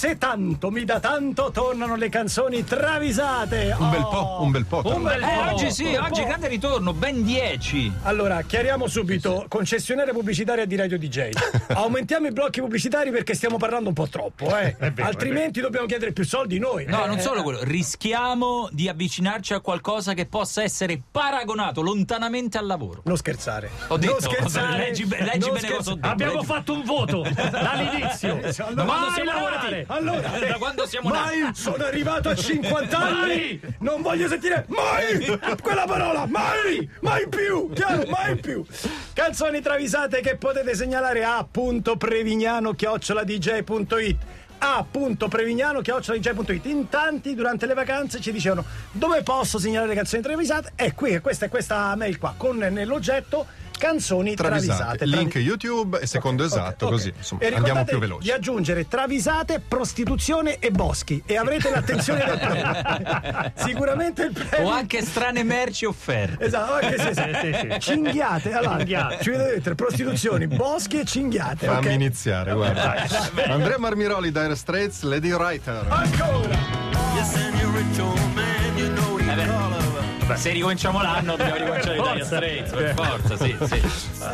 Se tanto mi dà tanto, tornano le canzoni travisate. Un bel Oh. po', un bel po'. Un bel po'. Eh, oggi sì, un oggi po'. grande ritorno, ben 10. Allora, chiariamo subito, concessionaria pubblicitaria di Radio DJ. Aumentiamo i blocchi pubblicitari perché stiamo parlando un po' troppo, eh. Altrimenti dobbiamo chiedere più soldi noi. No, Eh, non eh. solo quello, rischiamo di avvicinarci a qualcosa che possa essere paragonato lontanamente al lavoro. Non scherzare. Ho detto, non scherzare. leggi leggi non bene cosa ho detto. Abbiamo leggi- fatto un voto dall'inizio. Allora, mai siamo lavorati. nati. Allora, Da quando siamo mai nati. sono arrivato a 50 anni. Non voglio sentire mai! Quella parola, mai, mai più, chiaro, mai più. Canzoni travisate che potete segnalare a prevignano chioccioladj.it a.prevignano chioccioladj.it in tanti durante le vacanze ci dicevano dove posso segnalare le canzoni travisate? E qui questa è questa mail qua con nell'oggetto canzoni travisate, Travisate. Link YouTube e secondo esatto, Ok, così ok. insomma, andiamo più veloci. Di aggiungere travisate, prostituzione e boschi e avrete l'attenzione del premio. Sicuramente il premio. O anche strane merci offerte. Esatto, anche se, Sì, sì, sì. cinghiate, allora, Cinghiate. ci vedete prostituzioni, boschi e cinghiate. Fammi iniziare, guarda. Andrea Marmiroli, Dire Straits, Lady Writer. Ancora! Se ricominciamo l'anno dobbiamo ricominciare Forza. Straits, per forza, sì, sì.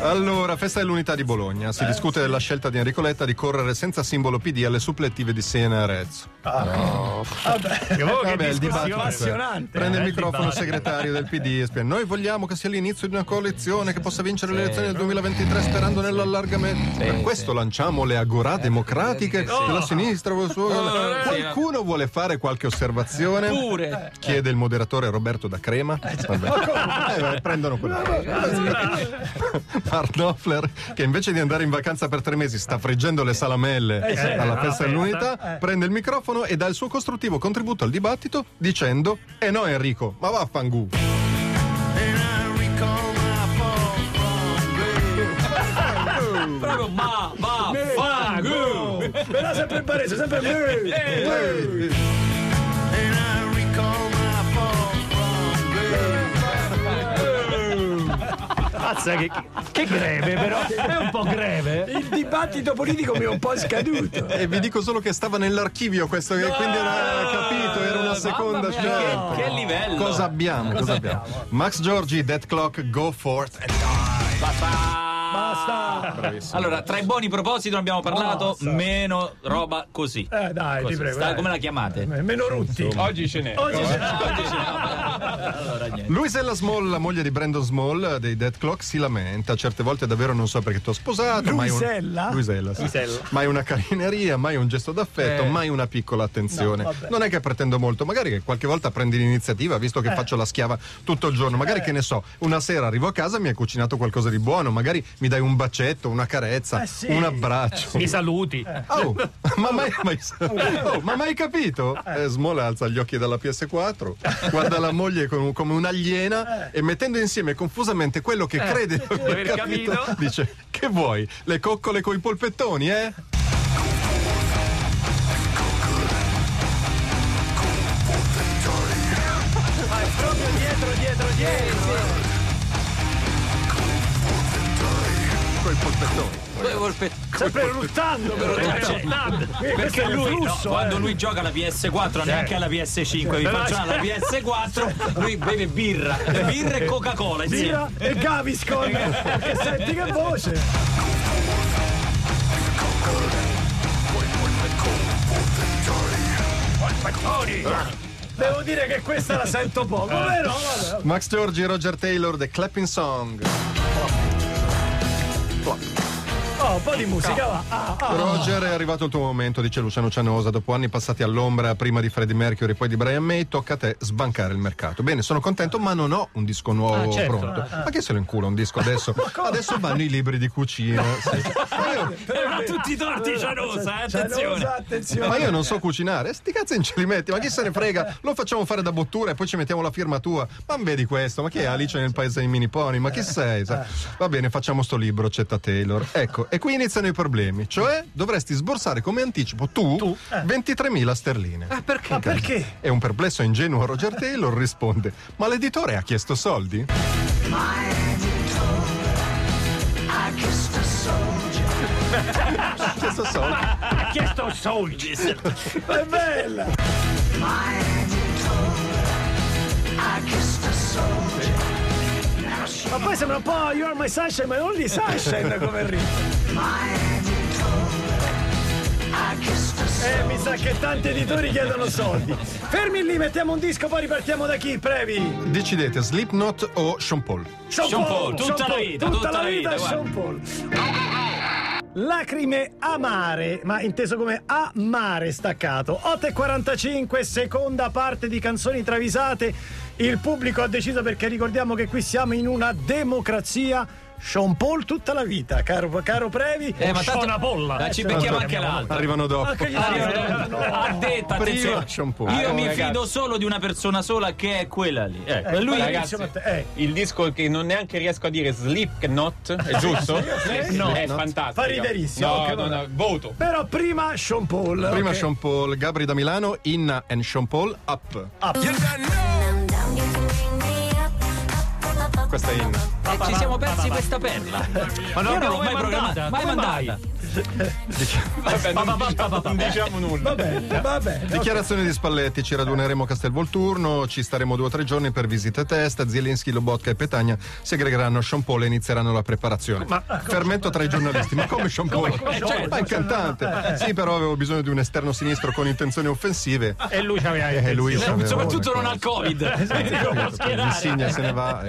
Allora, festa dell'unità di Bologna. Si discute della scelta di Enrico Letta di correre senza simbolo PD alle supplettive di Siena e Arezzo. Vabbè, Oh, che Vabbè, il dibattito. appassionante. Prende il Eh, microfono il segretario del PD e spiega: Noi vogliamo che sia l'inizio di una coalizione che possa vincere le elezioni del 2023 sperando nell'allargamento. per questo lanciamo le agorà democratiche della sinistra. Qualcuno vuole fare qualche osservazione? Pure. Chiede il moderatore Roberto da Crema. Vabbè. Eh, beh, prendono quello. Mark Knopfler, che invece di andare in vacanza per tre mesi sta friggendo le salamelle Eh, sì. alla festa festa. dell'unità, prende il microfono e dà il suo costruttivo contributo al dibattito dicendo: Eh no, Enrico, ma vaffangu. Proprio ma, va, fangu. Però sempre in barese, sempre me. Mazza, che, che greve, però. È un po' greve. Il dibattito politico mi è un po' scaduto. E vi dico solo che stava nell'archivio questo, che quindi era capito, era una seconda mia, scelta. che- che livello. Cosa abbiamo? Cosa abbiamo? Max Giorgi, Dead Clock, Go Forth and Basta. Bravissimo. Allora, tra i buoni propositi non abbiamo parlato, Basta. meno roba così. Eh dai, Così. ti prego. Sta- dai. come la chiamate? Meno rutti. Oggi ce n'è. Oggi c'è- Allora. Luisella Small, la moglie di Brandon Small dei Dead Clock, si lamenta. Certe volte davvero non so perché ti ho sposato. mai un- Luisella? Luisella, sì. Luisella. Mai una carineria, mai un gesto d'affetto, Eh. mai una piccola attenzione. No, non è che pretendo molto, magari che qualche volta prendi l'iniziativa, visto Eh. che faccio la schiava tutto il giorno. Magari che ne so, una sera arrivo a casa, mi hai cucinato qualcosa di buono, magari mi dai un bacetto, una carezza, Eh, sì. un abbraccio. Mi saluti. Oh, ma mai, mai- oh, ma mai capito? Eh, Small alza gli occhi dalla PS4, guarda la moglie con- come un'aliena e mettendo insieme confusamente quello che crede di aver capito, capito. dice: Che vuoi? Le coccole coi polpettoni, eh? Proprio dietro, dietro, dietro. Coi polpettoni. Due volpe- Sempre ruttando, però. Cioè, Questo Perché lui, no, flusso, quando eh. lui gioca alla PS4, neanche alla PS5, vi facciamo la PS4, lui beve birra, birra e Coca-Cola Birra e Gaviscon. che senti che voce. Devo dire che questa la sento poco, vero? Max Giorgi e Roger Taylor, The Clapping Song. Un po' di musica va. Ah, ah. Roger, è arrivato il tuo momento, dice Luciano Cianosa. Dopo anni passati all'ombra, prima di Freddie Mercury e poi di Brian May, tocca a te sbancare il mercato. Bene, sono contento, ma non ho un disco nuovo Ah, certo. pronto. Ma che se lo incula un disco adesso? adesso vanno i libri di cucina. sì. Però tutti i torti Cianosa, eh, attenzione. Attenzione. ma io non so cucinare. Sti ce li metti, ma chi se ne frega? Lo facciamo fare da bottura e poi ci mettiamo la firma tua. Ma vedi questo? Ma chi è Alice nel paese dei mini pony? Ma chi sei? Va bene, facciamo sto libro, Cetta Taylor. Ecco, e qui iniziano i problemi. Cioè, dovresti sborsare come anticipo tu, Tu, eh. 23.000 sterline. Ah, perché? Ma perché? E un perplesso e ingenuo Roger Taylor risponde: Ma l'editore ha chiesto soldi? Ha chiesto soldi. Ha chiesto soldi. È bella! Ma poi sembra un po' You Are My Sunshine, ma non di Sunshine come ritmo. Eh, mi sa che tanti editori chiedono soldi. Fermi lì, mettiamo un disco, poi ripartiamo da chi, Previ? Decidete Slipknot o Sean Paul. Sean, Sean Paul, tutta Sean la Paul, vita, tutta, tutta la la vita, vita, Sean Paul. Lacrime amare, ma inteso come amare staccato. 8.45, seconda parte di canzoni travisate. Il pubblico ha deciso perché ricordiamo che qui siamo in una democrazia. Sean Paul tutta la vita, caro, caro Previ. Eh, ma tanto, Suona polla. Eh, ci becchiamo anche l'altro. Arrivano dopo. Ah, altri. no, ha detto, attenzione, Sean Paul. io Oh, mi ragazzi. fido solo di una persona sola che è quella lì. Ecco, Eh, e lui ragazzi, eh. Il disco che non neanche riesco a dire Slipknot, è giusto? No. è fantastico. Fa riderissimo, No, ok, no, no, voto. Però prima Sean Paul. Prima ok. Sean Paul, Gabri da Milano, Inna and Sean Paul, Up. Questa Inna. eh, ci siamo persi questa perla. Ma non Io non l'ho l'abbiamo mai programmata, mai mandata. Vabbè, non, diciamo, diciamo nulla. Dichiarazione di Spalletti, ci raduneremo a Castelvolturno, ci staremo due o tre giorni per visite test, Zielinski, Lobotka e Petagna si aggregheranno a Sean Paul e inizieranno la preparazione. Fermento tra i giornalisti, ma come Sean Paul? come Sean Paul? ma è il cantante. Sì, però avevo bisogno di un esterno sinistro con intenzioni offensive. E lui c'aveva E lui Soprattutto non al cosa. Covid. L'insignia se ne va.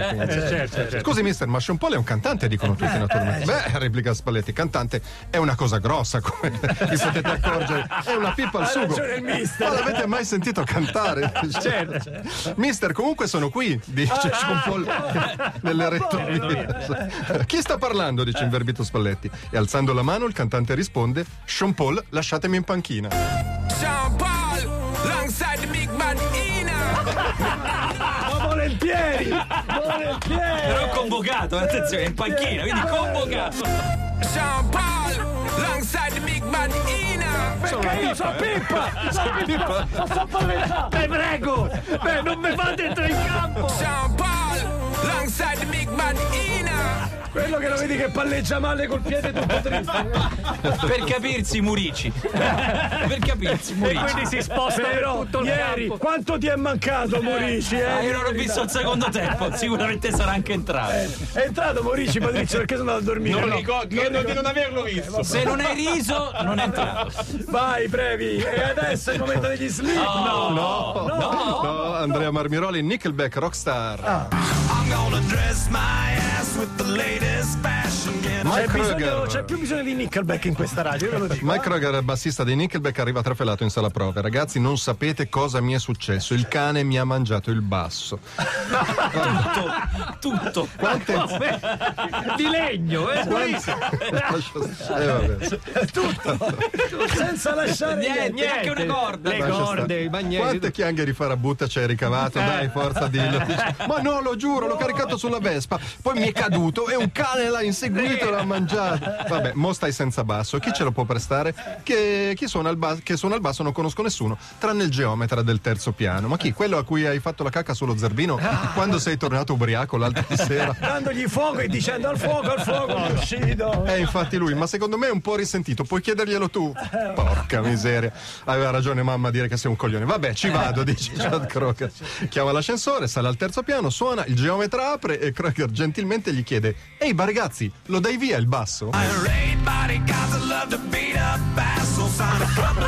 Certo, certo. Scusi, mister, ma Sean Paul è un cantante, dicono tutti naturalmente. Beh, replica Spalletti, cantante è una cosa grossa, come vi potete accorgere. È una pippa al sugo. Ma l'avete mai sentito cantare? Certo. Mister, comunque sono qui, dice Sean Paul nelle retrovie. Chi sta parlando? dice inverbito Spalletti. E alzando la mano il cantante risponde: Sean Paul, lasciatemi in panchina. Sean Paul, volentieri! Volentieri! Però convocato, attenzione, in panchina, quindi convocato. Sean Paul, alongside the big bad Ina. Perché io sono Pippa! Sono Pippa! Non so palleggiare! Te prego! Beh, non mi fate entrare in campo! Sean Paul, alongside the big bad Ina. Quello che lo vedi che palleggia male col piede tutto triste. Per capirsi, Murici. Per capirsi, E Murici. quindi si sposta per Però tutto il ieri campo. quanto ti è mancato Morici? Eh? Ah, io non ho visto il secondo tempo, sicuramente sarà anche entrato. È entrato Morici Patrizio perché sono andato a dormire? Non No. ricordo, credo di non averlo visto. Se non hai riso, non è entrato. Vai, Previ! E adesso è il momento degli slip! No, No, no, Andrea Marmiroli, Nickelback, Rockstar. I'm gonna dress my ass with the. Get C'è, Mike bisogno- c'è più bisogno di Nickelback in questa radio, io ve lo dico. Mike Kroeger, bassista dei Nickelback, arriva trafelato in sala prove. Ragazzi, non sapete cosa mi è successo. Il cane mi ha mangiato il basso. tutto, tutto. Quante... Di legno, eh? Lascia stare, vabbè. Senza lasciare Niente, niente. neanche una corda. Le Lascia corde, i bagneti. Quante chianghe di farabutta ci hai ricavato? Dai, forza dillo. Ma no, lo giuro, l'ho caricato sulla Vespa. Poi mi è caduto e un cane l'ha inseguito e l'ha mangiato. Vabbè, mo stai senza basso. Chi ce lo può prestare? Che, chi suona il bas- che suona il basso non conosco nessuno, tranne il geometra del terzo piano. Ma chi? Quello a cui hai fatto la cacca sullo zerbino quando sei tornato ubriaco l'altra sera? Dandogli fuoco e dicendo al fuoco, al fuoco, è uscito. Eh, infatti lui, ma secondo me è un po' risentito, puoi chiederglielo tu. Porca miseria. Aveva ragione mamma a dire che sei un coglione. Vabbè, ci vado, dice Chad Kroger. Chiama l'ascensore, sale al terzo piano, suona, il geometra apre e Kroger gentilmente gli chiede Ehi, ma ragazzi, lo dai via il basso? Everybody got to love to beat up bass. So sign a couple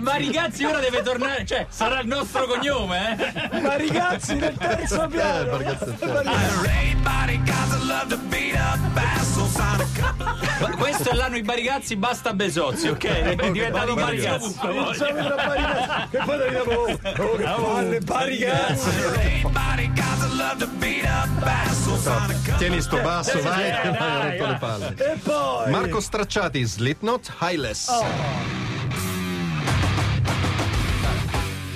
Ma ragazzi, ora deve tornare, cioè, sarà il nostro cognome, eh? Ma ragazzi del terzo piano. Everybody got to love to beat up bass. So sign a couple Questo è l'anno i barigazzi, basta Besozzi, ok? È diventato barigazzi. Barigazzi. E poi arriviamo. Oh, che palle, barigazzi. Tieni sto basso, vai, che mi hai rotto le palle. E poi. Marco Stracciati, Slipknot, Highless.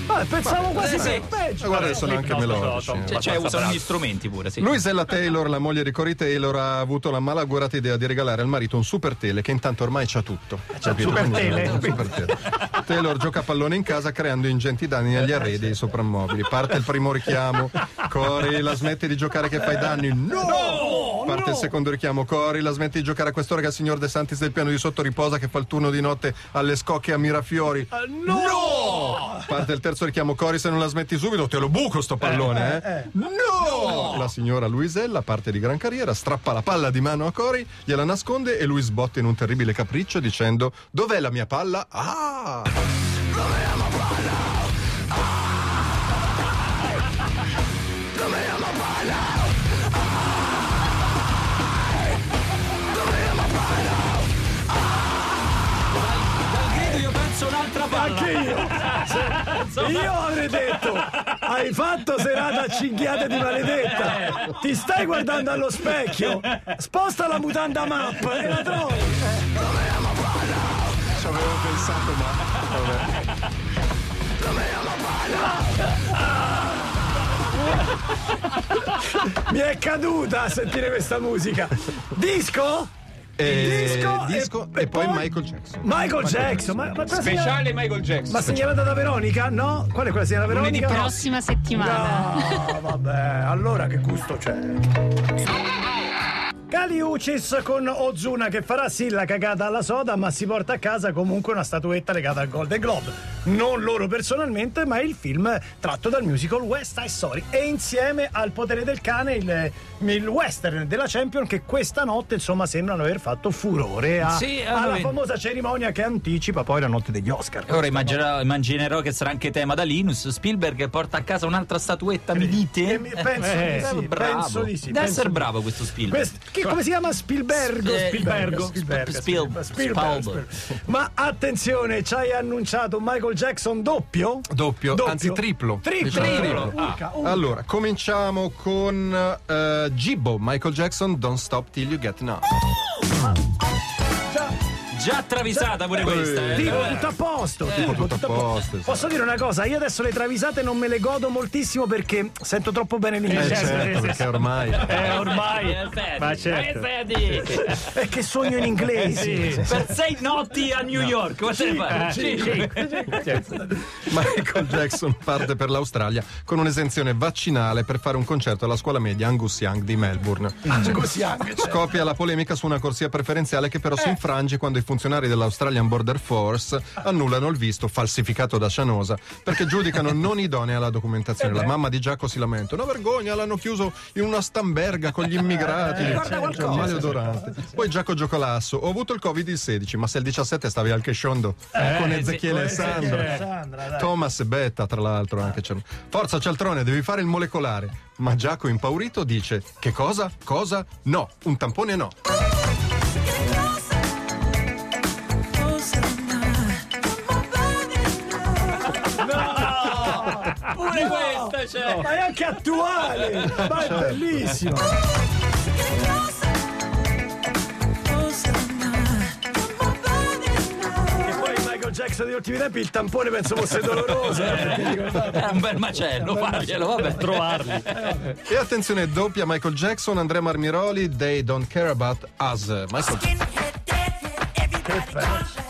Ah, pensavo quasi Eh, sì. che. Ma guarda, sono anche melodici. eh. Cioè, cioè, usano gli strumenti pure, sì. Luisella Taylor, la moglie di Cory Taylor, ha avuto la malaugurata idea di regalare al marito un super tele che intanto ormai c'ha tutto. Capito? super Quindi, tele. un super tele. Taylor gioca a pallone in casa creando ingenti danni agli arredi e ai soprammobili. Parte il primo richiamo. Cori, la smetti di giocare che fai danni. No! Parte il secondo richiamo. Cori, la smetti di giocare a quest'ora che il signor De Santis del piano di sotto riposa che fa il turno di notte alle scocche a Mirafiori. No! Parte il terzo richiamo. Cori, se non la smetti subito te lo buco sto pallone, eh? No! La signora Luisella parte di gran carriera, strappa la palla di mano a Cori, gliela nasconde e lui sbotta in un terribile capriccio dicendo Dov'è la mia palla? Ah! Dal grido io penso un'altra palla. Anche io. Io avrei detto, hai fatto serata cinghiate di maledetta. Ti stai guardando allo specchio. Sposta la mutanda map e la trovi. Ci avevo pensato, ma. Mi è caduta a sentire questa musica. Disco? E, Disco e- disco e, e poi poi- Michael Jackson. Michael Jackson. Ma, ma segnala- Speciale Michael Jackson. ma segnalata da Veronica? No? Qual è quella segnalata da Lunedì Veronica? Prossima settimana. No, vabbè, allora che gusto c'è? Caliucis con Ozuna che farà sì la cagata alla soda, ma si porta a casa comunque una statuetta legata al Golden Globe. Non loro personalmente, ma il film tratto dal musical West Side Story. E insieme al potere del cane il, il western della Champion che questa notte insomma sembrano aver fatto furore a- Sì, alla allora- famosa cerimonia che anticipa poi la notte degli Oscar. Ora immaginerò, immaginerò che sarà anche tema da Linus. Spielberg porta a casa un'altra statuetta, mi dite? Eh, penso di Eh, sì, bravo. penso di sì, Deve penso essere di- bravo questo Spielberg. Quest- che- come si chiama Spielberg? Eh, Spielberg, Sp- Spielberg, Spiel- Spielberg, Spielberg, Spielberg. Spielberg. Ma attenzione, ci hai annunciato un Michael Jackson doppio? Doppio, anzi triplo. Triplo. Diciamo Triplo. triplo. Urca, urca. Allora, cominciamo con eh, Gibbo, Michael Jackson, Don't Stop Till You Get Enough. Già, Già travisata pure questa. eh. Tipo tutto a posto, tipo tutto tutto a posto. Posso dire una cosa? Io adesso le travisate non me le godo moltissimo perché sento troppo bene Eh, l'inglese. certo, perché ormai. Eh, ormai. Eh, Ma certo. eh. È che sogno in inglese. per sei notti a New York, cosa ne fai? Sì, sì. Michael Jackson parte per l'Australia con un'esenzione vaccinale per fare un concerto alla scuola media Angus Young di Melbourne. Anche. cioè. Scoppia la polemica su una corsia preferenziale che però si infrange quando i funzionari dell'Australian Border Force annullano il visto falsificato da Cianosa perché giudicano non idonea la documentazione. La mamma di Giacomo si lamenta: Una vergogna, l'hanno chiuso in una stamberga con gli immigrati. guarda qualcosa. Cioè, maleodorante. Poi Giacomo Giocolasso: Ho avuto il Covid il 16, ma se il 17 stavi al Cheshondo con Ezechiele e Sandra. Thomas e Betta, tra l'altro, anche c'è. Forza Cialtrone, devi fare il molecolare. Ma Giacomo impaurito dice: Che cosa? Cosa? No, un tampone no. Questa c'è. Ma è anche attuale! Ma è bellissimo! E poi Michael Jackson degli ultimi tempi il tampone penso fosse doloroso. eh, vabbè. È un bel macello, farglielo, vabbè. Trovarli. E attenzione, doppia Michael Jackson, Andrea Marmiroli, They Don't Care About Us. Michael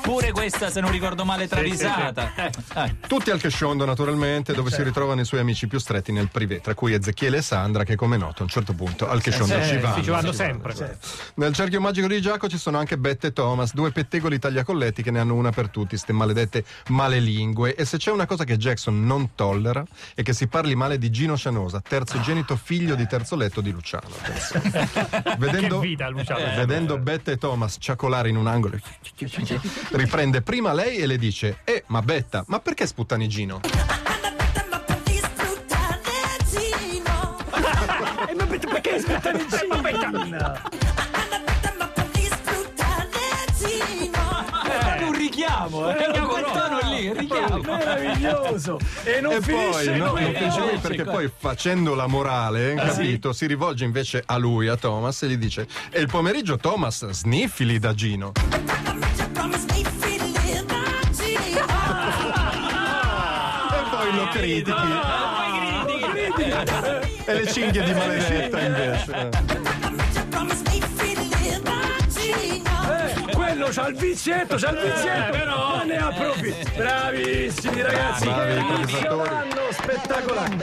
Pure questa, se non ricordo male, travisata. Eh, Tutti al Cheshondo, naturalmente, dove si ritrovano i suoi amici più stretti nel privé, tra cui Ezechiele e Sandra, che come noto a un certo punto al Cheshondo ci vanno. Sì, ci vanno sempre. Nel cerchio magico di Giacomo ci sono anche Bette e Thomas, due pettegoli tagliacolletti che ne hanno una per tutti, ste maledette malelingue. E se c'è una cosa che Jackson non tollera è che si parli male di Gino Cianosa, terzogenito figlio di terzoletto di Luciano. Vedendo, Che vita, Luciano. vedendo Bette e Thomas ciacolare in un angolo, riprende prima lei e le dice: Eh, ma Betta, ma perché sputtani Gino? E ma perché- perché aspettare il cinema? È un richiamo, eh. Quel tono lì, il richiamo. Meraviglioso! E non E finisce poi, no, non finisce Eh, perché sì, poi facendo la morale, capito, si rivolge invece a lui, a Thomas, e gli dice: E il pomeriggio Thomas sniffili da Gino. Poi lo critichi. E le cinghie di maledetta invece. Quello Quello c'ha il vizietto, c'ha il vizietto, però ne approfitta. Bravissimi ragazzi, Bravi, che d'anno spettacolare.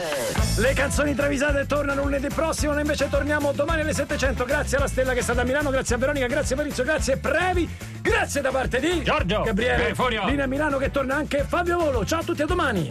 Le canzoni travisate tornano lunedì prossimo, noi invece torniamo domani alle 700. Grazie alla Stella che è stata a Milano, grazie a Veronica, grazie a Maurizio, grazie a Previ, grazie da parte di Giorgio, Gabriele. Lina Milano che torna anche Fabio Volo. Ciao a tutti, a domani.